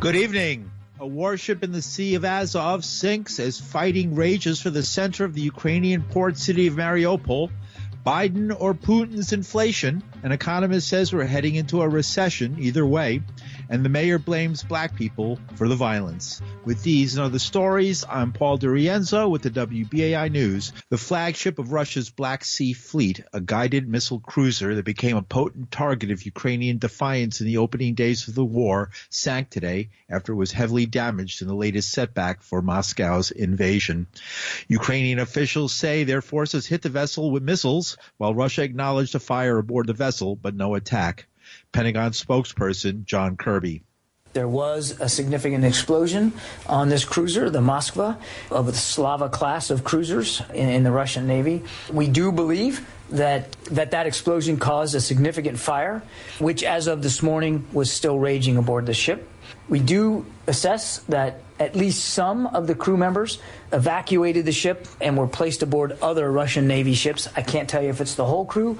Good evening. A warship in the Sea of Azov sinks as fighting rages for the center of the Ukrainian port city of Mariupol. Biden or Putin's inflation. An economist says we're heading into a recession either way and the mayor blames black people for the violence. With these and other stories, I'm Paul DiRienzo with the WBAI News. The flagship of Russia's Black Sea Fleet, a guided missile cruiser that became a potent target of Ukrainian defiance in the opening days of the war, sank today after it was heavily damaged in the latest setback for Moscow's invasion. Ukrainian officials say their forces hit the vessel with missiles, while Russia acknowledged a fire aboard the vessel, but no attack. Pentagon spokesperson John Kirby. There was a significant explosion on this cruiser, the Moskva, of the Slava class of cruisers in, in, the Russian Navy. We do believe that, that that explosion caused a significant fire, which as of this morning was still raging aboard the ship. We do assess that at least some of the crew members evacuated the ship and were placed aboard other Russian Navy ships. I can't tell you if it's the whole crew.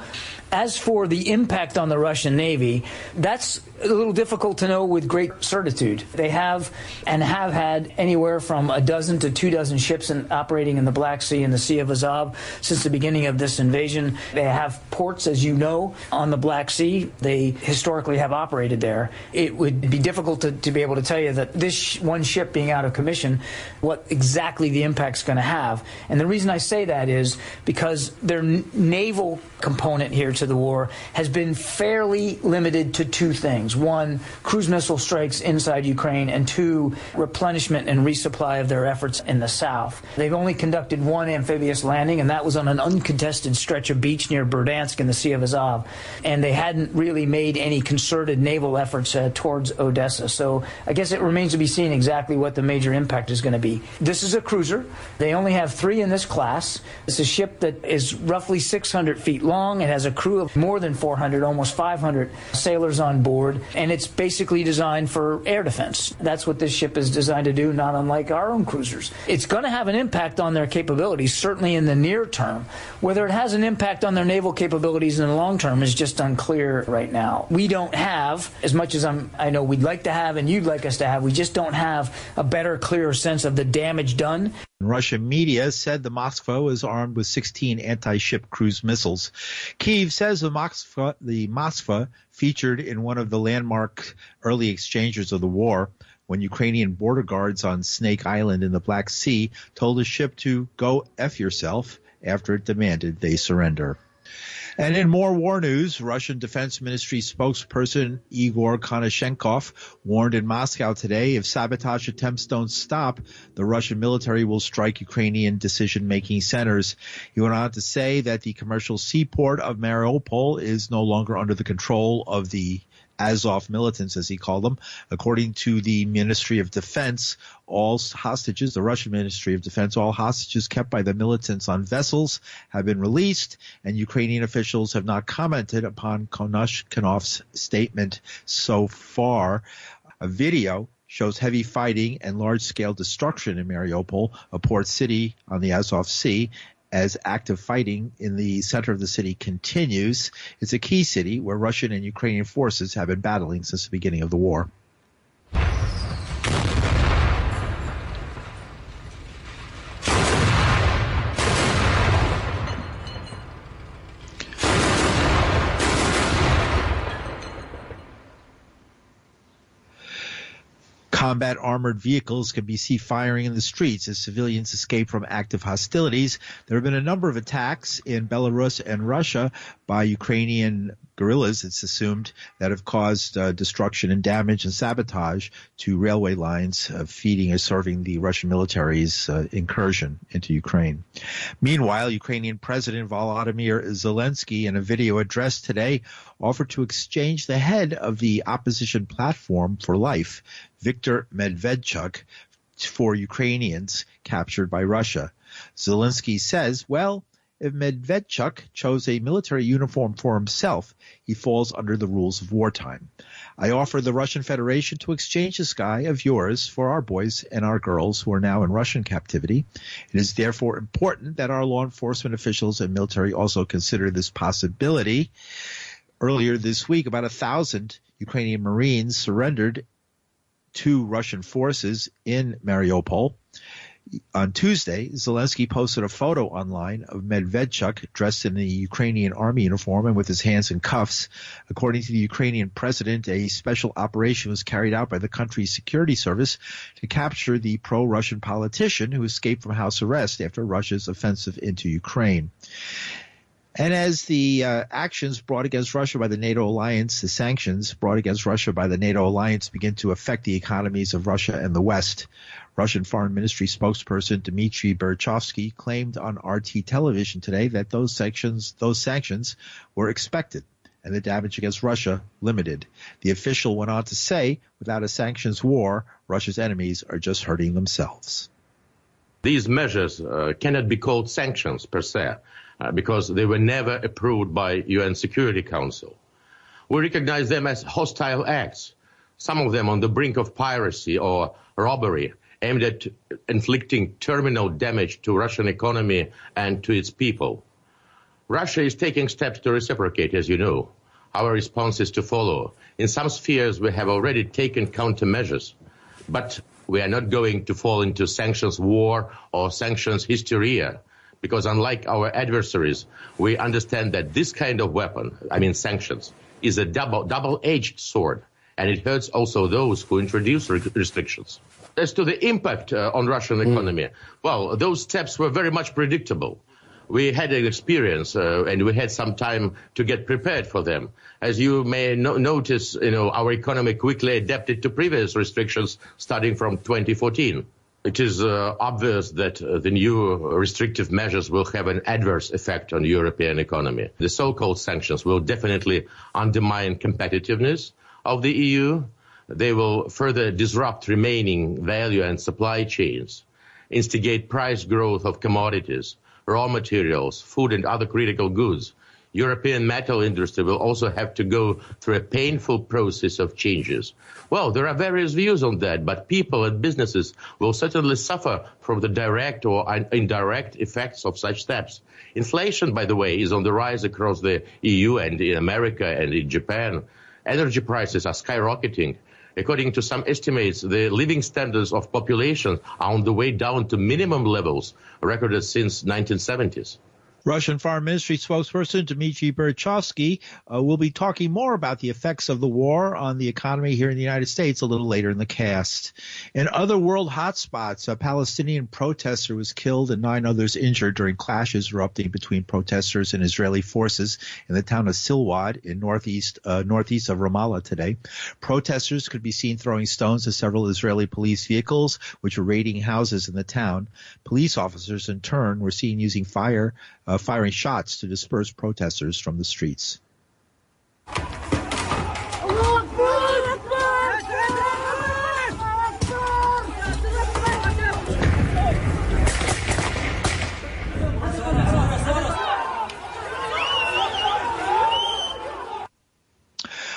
As for the impact on the Russian Navy, that's a little difficult to know with great certitude. They have and have had anywhere from a dozen to two dozen ships in, operating in the Black Sea and the Sea of Azov since the beginning of this invasion. They have ports, as you know, on the Black Sea. They historically have operated there. It would be difficult to, to be able to tell you that this one ship being out of commission, what exactly the impact's going to have. And the reason I say that is because their naval component here to the war has been fairly limited to two things. One, cruise missile strikes inside Ukraine, and two, replenishment and resupply of their efforts in the south. They've only conducted one amphibious landing, and that was on an uncontested stretch of beach near Berdyansk in the Sea of Azov. And they hadn't really made any concerted naval efforts uh, towards Odessa. So I guess it remains to be seen exactly what the major impact is going to be. This is a cruiser. They only have three in this class. It's a ship that is roughly 600 feet long. It has a crew of more than 400, almost 500 sailors on board, and it's basically designed for air defense. That's what this ship is designed to do, not unlike our own cruisers. It's going to have an impact on their capabilities, certainly in the near term. Whether it has an impact on their naval capabilities in the long term is just unclear right now. We don't have, as much as I'm, I know we'd like to have and you'd like us to have, we just don't have a better, clearer sense of the damage done. Russian media said the Moskva was armed with 16 anti-ship cruise missiles. Kiev says the Moskva, the Moskva featured in one of the landmark early exchanges of the war when Ukrainian border guards on Snake Island in the Black Sea told the ship to go F yourself after it demanded they surrender. And in more war news, Russian Defense Ministry spokesperson Igor Konashenkov warned in Moscow today if sabotage attempts don't stop, the Russian military will strike Ukrainian decision-making centers. He went on to say that the commercial seaport of Mariupol is no longer under the control of the Azov militants, as he called them. According to the Ministry of Defense, all hostages, the Russian Ministry of Defense, all hostages kept by the militants on vessels have been released, and Ukrainian officials have not commented upon Konashenkov's statement so far. A video shows heavy fighting and large scale destruction in Mariupol, a port city on the Azov Sea, as active fighting in the center of the city continues. It's a key city where Russian and Ukrainian forces have been battling since the beginning of the war. Combat armored vehicles can be seen firing in the streets as civilians escape from active hostilities. There have been a number of attacks in Belarus and Russia by Ukrainian guerrillas, it's assumed, that have caused uh, destruction and damage and sabotage to railway lines uh, feeding and serving the Russian military's uh, incursion into Ukraine. Meanwhile, Ukrainian President Volodymyr Zelensky, in a video address today, offered to exchange the head of the opposition platform for life, Viktor Medvedchuk, for Ukrainians captured by Russia. Zelensky says, well, if Medvedchuk chose a military uniform for himself, he falls under the rules of wartime. I offer the Russian Federation to exchange this guy of yours for our boys and our girls who are now in Russian captivity. It is therefore important that our law enforcement officials and military also consider this possibility. Earlier this week, about a thousand Ukrainian Marines surrendered two Russian forces in Mariupol. On Tuesday, Zelensky posted a photo online of Medvedchuk dressed in the Ukrainian army uniform and with his hands in cuffs. According to the Ukrainian president, a special operation was carried out by the country's security service to capture the pro-Russian politician who escaped from house arrest after Russia's offensive into Ukraine. And as the uh, actions brought against Russia by the NATO alliance, the sanctions brought against Russia by the NATO alliance begin to affect the economies of Russia and the West. Russian Foreign Ministry spokesperson Dmitry Berezovsky claimed on RT television today that those sanctions, those sanctions were expected and the damage against Russia limited. The official went on to say, without a sanctions war, Russia's enemies are just hurting themselves. These measures uh, cannot be called sanctions per se uh, because they were never approved by UN Security Council. We recognize them as hostile acts, some of them on the brink of piracy or robbery, aimed at inflicting terminal damage to Russian economy and to its people. Russia is taking steps to reciprocate, as you know. Our response is to follow. In some spheres, we have already taken countermeasures, but we are not going to fall into sanctions war or sanctions hysteria because unlike our adversaries, we understand that this kind of weapon, I mean sanctions, is a double, double-edged sword, and it hurts also those who introduce re- restrictions. As to the impact uh, on Russian hmm. economy, mm. well, those steps were very much predictable. We had an experience, uh, and we had some time to get prepared for them. As you may no- notice, you know, our economy quickly adapted to previous restrictions starting from 2014 it is uh, obvious that uh, the new restrictive measures will have an adverse effect on the European economy. The so-called sanctions will definitely undermine competitiveness of the EU. They will further disrupt remaining value and supply chains, instigate price growth of commodities, raw materials, food and other critical goods, European metal industry will also have to go through a painful process of changes. Well, there are various views on that, but people and businesses will certainly suffer from the direct or indirect effects of such steps. Inflation, by the way, is on the rise across the EU and in America and in Japan. Energy prices are skyrocketing. According to some estimates, the living standards of populations are on the way down to minimum levels recorded since 1970s. Russian Foreign Ministry spokesperson Dmitry Berezovsky uh, will be talking more about the effects of the war on the economy here in the United States a little later in the cast. In other world hotspots, a Palestinian protester was killed and nine others injured during clashes erupting between protesters and Israeli forces in the town of Silwad in northeast uh, northeast of Ramallah today. Protesters could be seen throwing stones at several Israeli police vehicles, which were raiding houses in the town. Police officers, in turn, were seen using fire uh, firing shots to disperse protesters from the streets.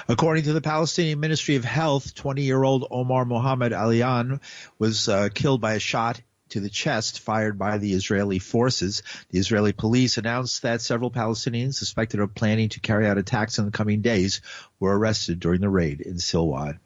According to the Palestinian Ministry of Health, 20-year-old Omar Mohammed Alian was uh, killed by a shot to the chest fired by the Israeli forces. The Israeli police announced that several Palestinians suspected of planning to carry out attacks in the coming days were arrested during the raid in Silwad.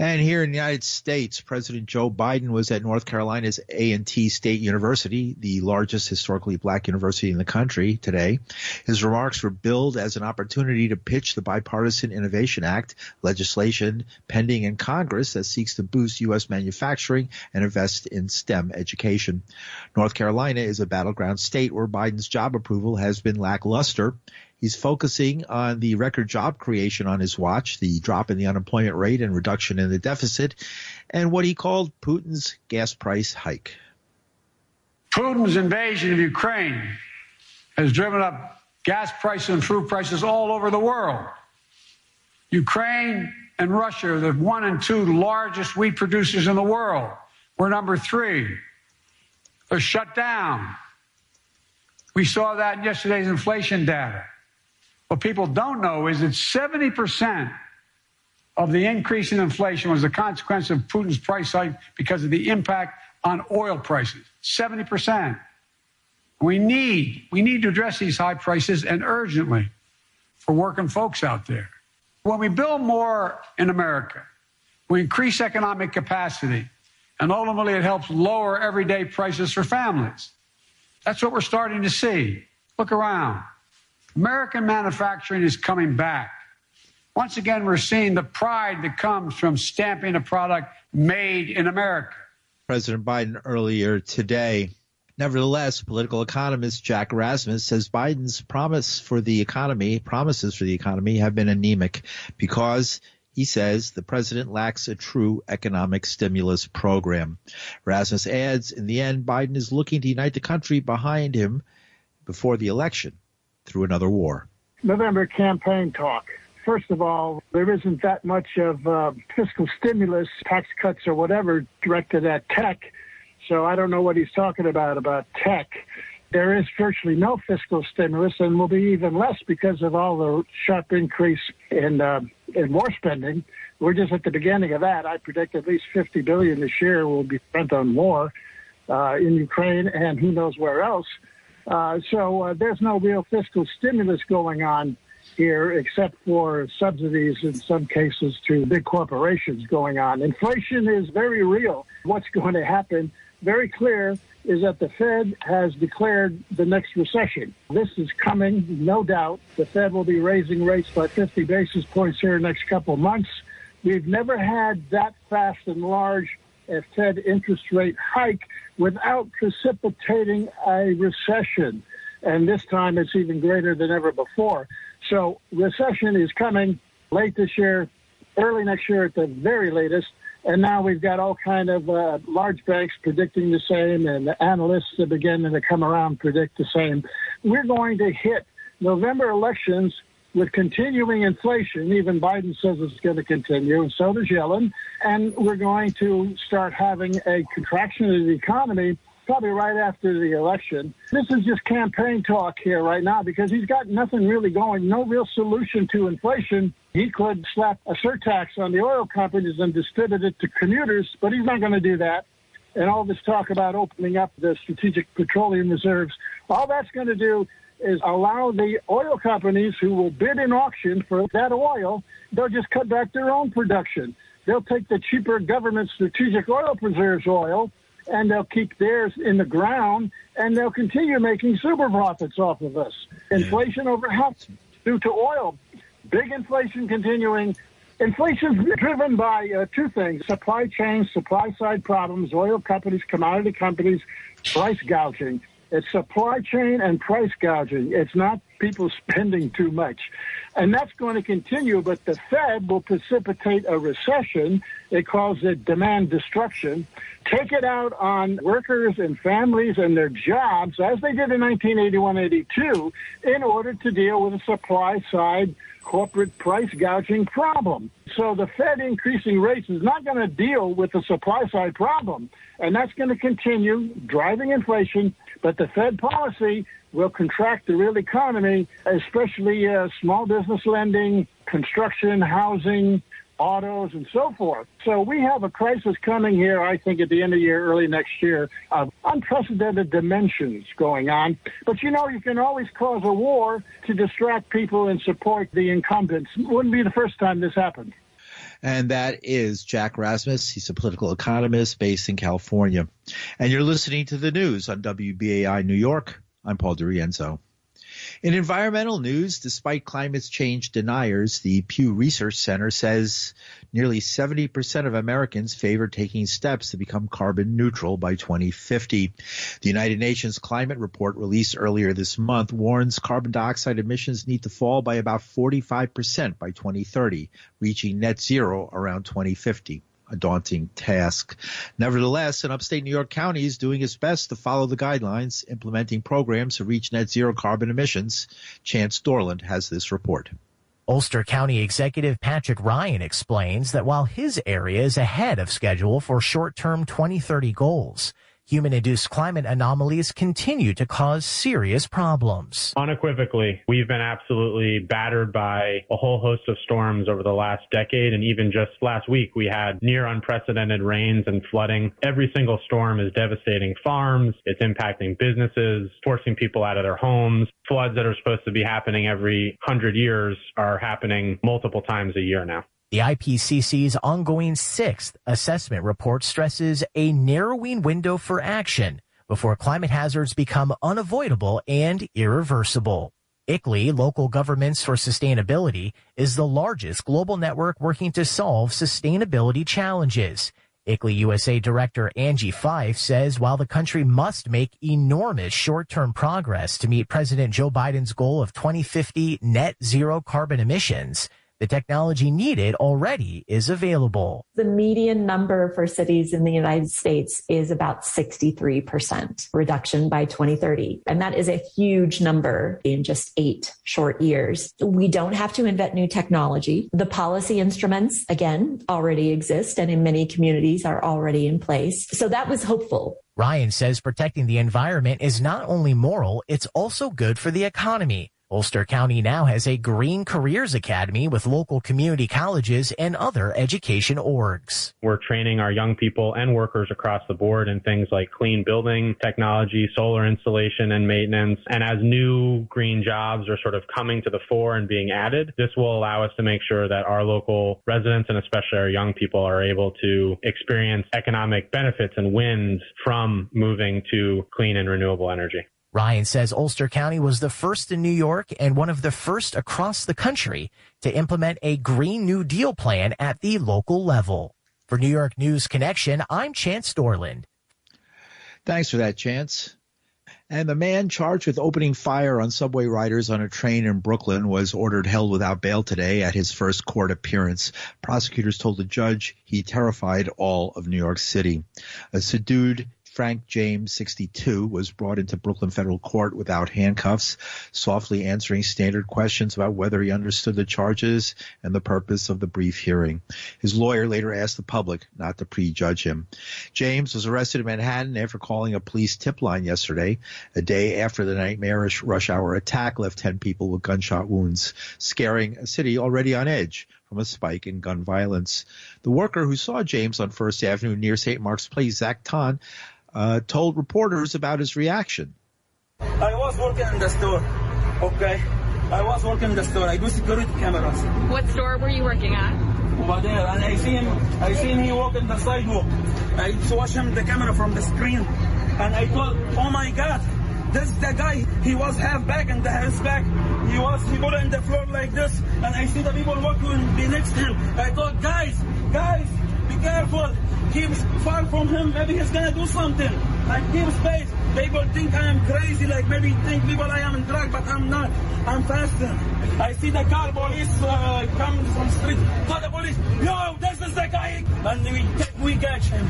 And here in the United States, President Joe Biden was at North Carolina's A&T State University, the largest historically black university in the country today. His remarks were billed as an opportunity to pitch the Bipartisan Innovation Act legislation pending in Congress that seeks to boost U.S. manufacturing and invest in STEM education. North Carolina is a battleground state where Biden's job approval has been lackluster He's focusing on the record job creation on his watch, the drop in the unemployment rate and reduction in the deficit, and what he called Putin's gas price hike. Putin's invasion of Ukraine has driven up gas prices and food prices all over the world. Ukraine and Russia are the one and two largest wheat producers in the world. We're number three. They're shut down. We saw that in yesterday's inflation data. What people don't know is that 70% of the increase in inflation was a consequence of Putin's price hike because of the impact on oil prices. 70%. We need, we need to address these high prices and urgently for working folks out there. When we build more in America, We increase economic capacity, and ultimately it helps lower everyday prices for families. That's what we're starting to see. Look around. American manufacturing is coming back. Once again, we're seeing the pride that comes from stamping a product made in America. President Biden earlier today. Nevertheless, political economist Jack Rasmus says Biden's promise for the economy, promises for the economy have been anemic because he says the president lacks a true economic stimulus program. Rasmus adds, in the end, Biden is looking to unite the country behind him before the election through another war. November campaign talk. First of all, there isn't that much of uh, fiscal stimulus, tax cuts, or whatever directed at tech. So I don't know what he's talking about about tech. There is virtually no fiscal stimulus, and will be even less because of all the sharp increase in uh, in war spending. We're just at the beginning of that. I predict at least 50 billion this year will be spent on war uh, in Ukraine and who knows where else. Uh, so uh, there's no real fiscal stimulus going on here except for subsidies in some cases to big corporations going on. Inflation is very real. What's going to happen, very clear, is that the Fed has declared the next recession. This is coming, no doubt. The Fed will be raising rates by 50 basis points here in the next couple months. We've never had that fast and large a Fed interest rate hike without precipitating a recession. And this time it's even greater than ever before. So recession is coming late this year, early next year at the very latest. And now we've got all kind of uh, large banks predicting the same, and the analysts are beginning to come around predict the same. We're going to hit November elections with continuing inflation. Even Biden says it's going to continue, and so does Yellen. And we're going to start having a contraction of the economy probably right after the election. This is just campaign talk here right now because he's got nothing really going, no real solution to inflation. He could slap a surtax on the oil companies and distribute it to commuters, but he's not going to do that. And all this talk about opening up the strategic petroleum reserves, all that's going to do is allow the oil companies who will bid in auction for that oil, they'll just cut back their own production. They'll take the cheaper government strategic oil preserves oil and they'll keep theirs in the ground, and they'll continue making super profits off of us. Inflation over half due to oil. Big inflation continuing. Inflation driven by uh, two things supply chain, supply side problems, oil companies, commodity companies, price gouging. It's supply chain and price gouging. It's not people spending too much. And that's going to continue, but the Fed will precipitate a recession. It calls it demand destruction. Take it out on workers and families and their jobs, as they did in 1981 82, in order to deal with the supply side corporate price gouging problem. So the Fed increasing rates is not going to deal with the supply side problem. And that's going to continue driving inflation. But the Fed policy will contract the real economy, especially uh, small business lending, construction, housing, autos, and so forth. So we have a crisis coming here, I think, at the end of the year, early next year, of unprecedented dimensions going on. But you know, you can always cause a war to distract people and support the incumbents. Wouldn't be the first time this happened. And that is Jack Rasmus. He's a political economist based in California. And you're listening to the news on WBAI New York. I'm Paul DiRienzo. In environmental news, despite climate change deniers, the Pew Research Center says nearly 70% of Americans favor taking steps to become carbon neutral by 2050. The United Nations climate report released earlier this month warns carbon dioxide emissions need to fall by about 45% by 2030, reaching net zero around 2050 a daunting task. Nevertheless, an upstate New York County is doing its best to follow the guidelines, implementing programs to reach net zero carbon emissions. Chance Dorland has this report. Ulster County Executive Patrick Ryan explains that while his area is ahead of schedule for short-term 2030 goals, human-induced climate anomalies continue to cause serious problems. Unequivocally, we've been absolutely battered by a whole host of storms over the last decade. And even just last week, we had near unprecedented rains and flooding. Every single storm is devastating farms. It's impacting businesses, forcing people out of their homes. Floods that are supposed to be happening every hundred years are happening multiple times a year now. The IPCC's ongoing sixth assessment report stresses a narrowing window for action before climate hazards become unavoidable and irreversible. ICLEI, Local Governments for Sustainability, is the largest global network working to solve sustainability challenges. ICLEI USA Director Angie Fyfe says while the country must make enormous short-term progress to meet President Joe Biden's goal of 2050 net zero carbon emissions, the technology needed already is available. The median number for cities in the United States is about 63% reduction by 2030. And that is a huge number in just eight short years. We don't have to invent new technology. The policy instruments, again, already exist and in many communities are already in place. So that was hopeful. Ryan says protecting the environment is not only moral, it's also good for the economy. Ulster County now has a Green Careers Academy with local community colleges and other education orgs. We're training our young people and workers across the board in things like clean building technology, solar installation and maintenance. And as new green jobs are sort of coming to the fore and being added, this will allow us to make sure that our local residents and especially our young people are able to experience economic benefits and wins from moving to clean and renewable energy. Ryan says Ulster County was the first in New York and one of the first across the country to implement a Green New Deal plan at the local level. For New York News Connection, I'm Chance Dorland. Thanks for that, Chance. And the man charged with opening fire on subway riders on a train in Brooklyn was ordered held without bail today at his first court appearance. Prosecutors told the judge he terrified all of New York City. A subdued Frank James, 62, was brought into Brooklyn federal court without handcuffs, softly answering standard questions about whether he understood the charges and the purpose of the brief hearing. His lawyer later asked the public not to prejudge him. James was arrested in Manhattan after calling a police tip line yesterday, a day after the nightmarish rush hour attack left 10 people with gunshot wounds, scaring a city already on edge from a spike in gun violence. The worker who saw James on First Avenue near St. Mark's Place, Zack Tahhan, uh, told reporters about his reaction. I was working in the store, okay? I was working in the store. I do security cameras. What store were you working at? Over there, and I see him. I see him. He walking the sidewalk. I watch him the camera from the screen, and I thought, oh my god, this is the guy. He was half back and the half back. He was he put on the floor like this, and I see the people walking be next to him. I thought, guys, guys, be careful. Keep far from him. Maybe he's gonna do something. Like keep space. People think I am crazy. Like maybe think people I am in drug, but I'm not. I'm faster. I see the car police uh, coming from street. Tell the police, yo, this is the guy, and we we catch him.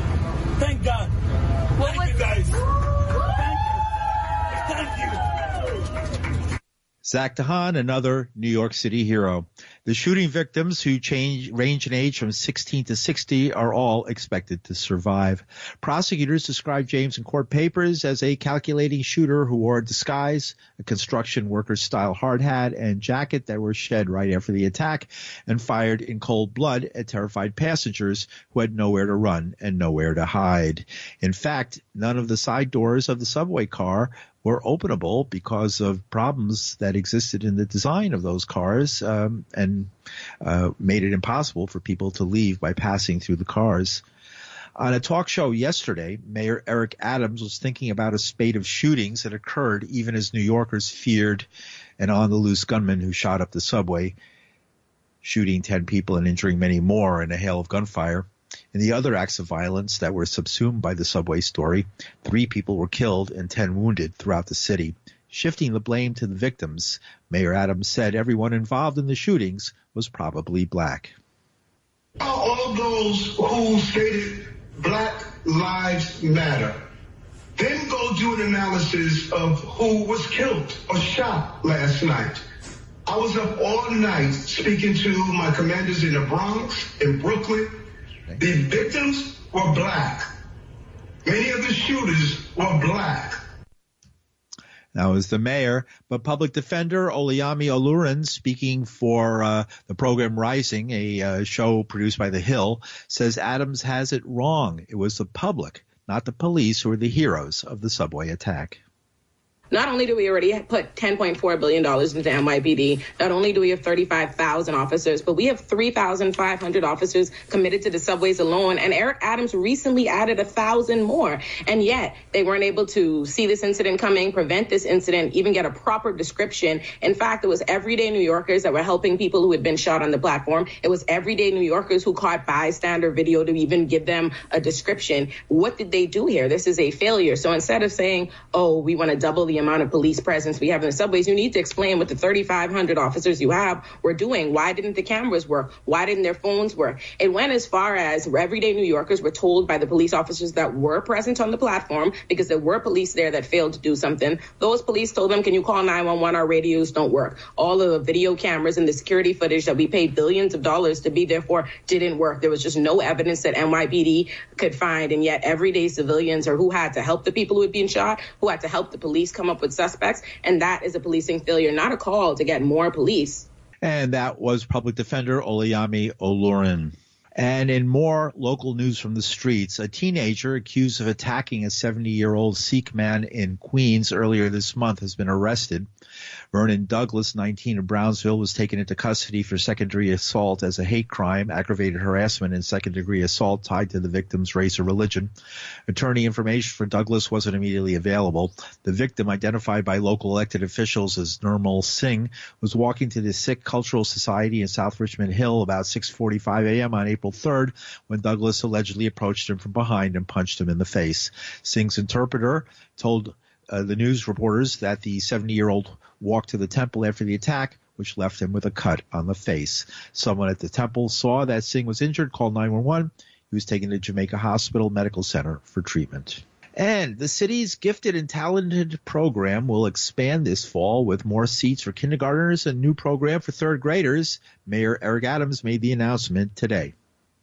Thank God. What Thank was- you guys. Thank you. Thank you. Zack Tahhan, another New York City hero. The shooting victims who change, range in age from 16 to 60 are all expected to survive. Prosecutors described James in court papers as a calculating shooter who wore a disguise, a construction worker style hard hat and jacket that were shed right after the attack and fired in cold blood at terrified passengers who had nowhere to run and nowhere to hide. In fact, none of the side doors of the subway car were openable because of problems that existed in the design of those cars um, and uh, made it impossible for people to leave by passing through the cars. On a talk show yesterday, Mayor Eric Adams was thinking about a spate of shootings that occurred even as New Yorkers feared an on the loose gunman who shot up the subway, shooting 10 people and injuring many more in a hail of gunfire. In the other acts of violence that were subsumed by the subway story, three people were killed and 10 wounded throughout the city. Shifting the blame to the victims, Mayor Adams said everyone involved in the shootings was probably black. All those who stated Black Lives Matter then go do an analysis of who was killed or shot last night. I was up all night speaking to my commanders in the Bronx, in Brooklyn. The victims were black. Many of the shooters were black. That was the mayor, but public defender Olayemi Olurin, speaking for uh, the program Rising, a uh, show produced by The Hill, says Adams has it wrong. It was the public, not the police, who were the heroes of the subway attack. Not only do we already put $10.4 billion into NYPD, not only do we have 35,000 officers, but we have 3,500 officers committed to the subways alone. And Eric Adams recently added a thousand more. And yet they weren't able to see this incident coming, prevent this incident, even get a proper description. In fact, it was everyday New Yorkers that were helping people who had been shot on the platform. It was everyday New Yorkers who caught bystander video to even give them a description. What did they do here? This is a failure. So instead of saying, oh, we want to double the amount of police presence we have in the subways, you need to explain what the 3,500 officers you have were doing. Why didn't the cameras work? Why didn't their phones work? It went as far as everyday New Yorkers were told by the police officers that were present on the platform because there were police there that failed to do something. Those police told them, can you call 911? Our radios don't work. All of the video cameras and the security footage that we paid billions of dollars to be there for didn't work. There was just no evidence that NYPD could find. And yet everyday civilians or who had to help the people who had been shot, who had to help the police come up with suspects. And that is a policing failure, not a call to get more police. And that was public defender Olayemi Olurin. And in more local news from the streets, a teenager accused of attacking a 70 year old Sikh man in Queens earlier this month has been arrested. Vernon Douglas, 19 of Brownsville, was taken into custody for second degree assault as a hate crime, aggravated harassment, and second degree assault tied to the victim's race or religion. Attorney information for Douglas wasn't immediately available. The victim, identified by local elected officials as Nirmal Singh, was walking to the Sikh Cultural Society in South Richmond Hill about 6:45 a.m. on April 3rd when Douglas allegedly approached him from behind and punched him in the face. Singh's interpreter told uh, the news reporters that the 70 year old walked to the temple after the attack, which left him with a cut on the face. Someone at the temple saw that Singh was injured, called 911. He was taken to Jamaica Hospital Medical Center for treatment. And the city's gifted and talented program will expand this fall with more seats for kindergartners and new program for third graders. Mayor Eric Adams made the announcement today.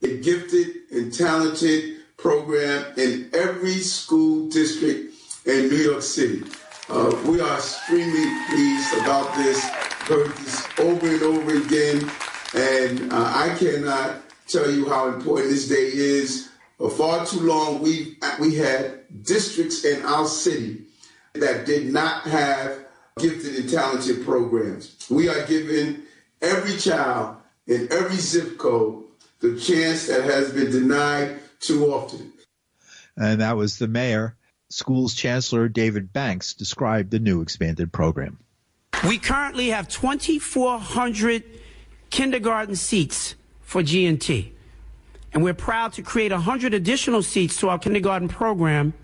A gifted and talented program in every school district in New York City. Uh, we are extremely pleased about this. Heard this over and over again, and uh, I cannot tell you how important this day is. For far too long, we we had districts in our city that did not have gifted and talented programs. We are giving every child in every zip code the chance that has been denied too often. And that was the mayor Schools Chancellor David Banks described the new expanded program. We currently have 2,400 kindergarten seats for G&T, and we're proud to create 100 additional seats to our kindergarten program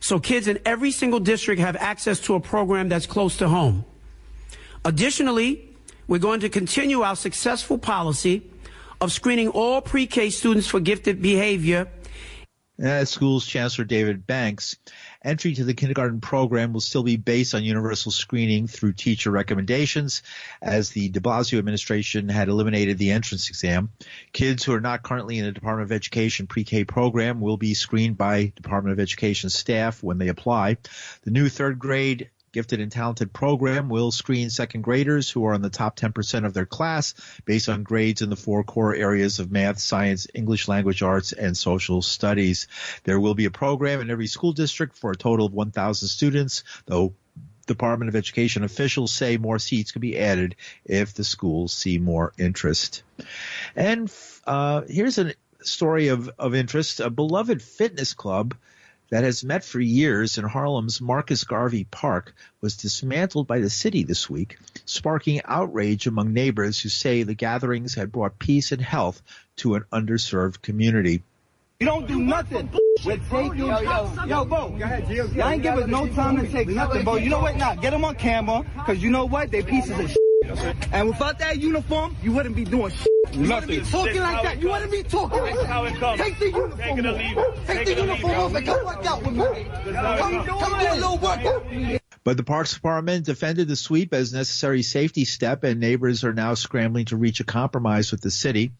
so kids in every single district have access to a program that's close to home. Additionally, we're going to continue our successful policy of screening all pre-K students for gifted behavior as schools chancellor David Banks, entry to the kindergarten program will still be based on universal screening through teacher recommendations, as the de Blasio administration had eliminated the entrance exam. Kids who are not currently in the Department of Education pre-K program will be screened by Department of Education staff when they apply. The new third grade Gifted and Talented program will screen second graders who are in the top 10% of their class based on grades in the four core areas of math, science, English language arts, and social studies. There will be a program in every school district for a total of 1,000 students, though Department of Education officials say more seats could be added if the schools see more interest. And uh, here's a story of, of interest. A beloved fitness club that has met for years in Harlem's Marcus Garvey Park was dismantled by the city this week, sparking outrage among neighbors who say the gatherings had brought peace and health to an underserved community. You don't do nothing. We're taking, yo, yo, yo, bro. Y'all ain't give us no time to take nothing, bro. You know what? Nah, get them on camera, because you know what? They pieces of shit. And without that uniform, you wouldn't be doing shit. You wouldn't be talking like that. You want to be talking like that. Take the uniform off. Take the uniform off and come work out with me. Come, come do a little workout. But the Parks Department defended the sweep as necessary safety step, and neighbors are now scrambling to reach a compromise with the city.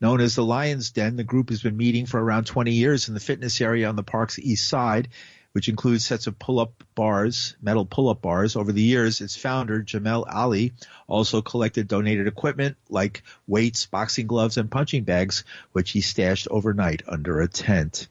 Known as the Lion's Den, the group has been meeting for around 20 years in the fitness area on the park's east side which includes sets of pull-up bars, metal pull-up bars. Over the years, its founder, Jamel Ali, also collected donated equipment like weights, boxing gloves, and punching bags, which he stashed overnight under a tent.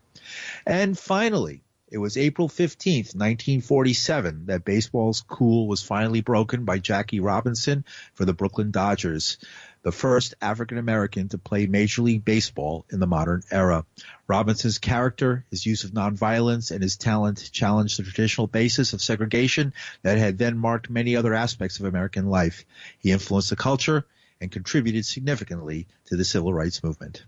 And finally, It was April 15th, 1947, that baseball's cool was finally broken by Jackie Robinson for the Brooklyn Dodgers, the first African American to play Major League Baseball in the modern era. Robinson's character, his use of nonviolence, and his talent challenged the traditional basis of segregation that had then marked many other aspects of American life. He influenced the culture and contributed significantly to the civil rights movement.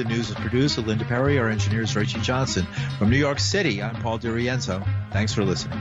The news is produced by Linda Perry. Our engineer is Richie Johnson. From New York City, I'm Paul DiRienzo. Thanks for listening.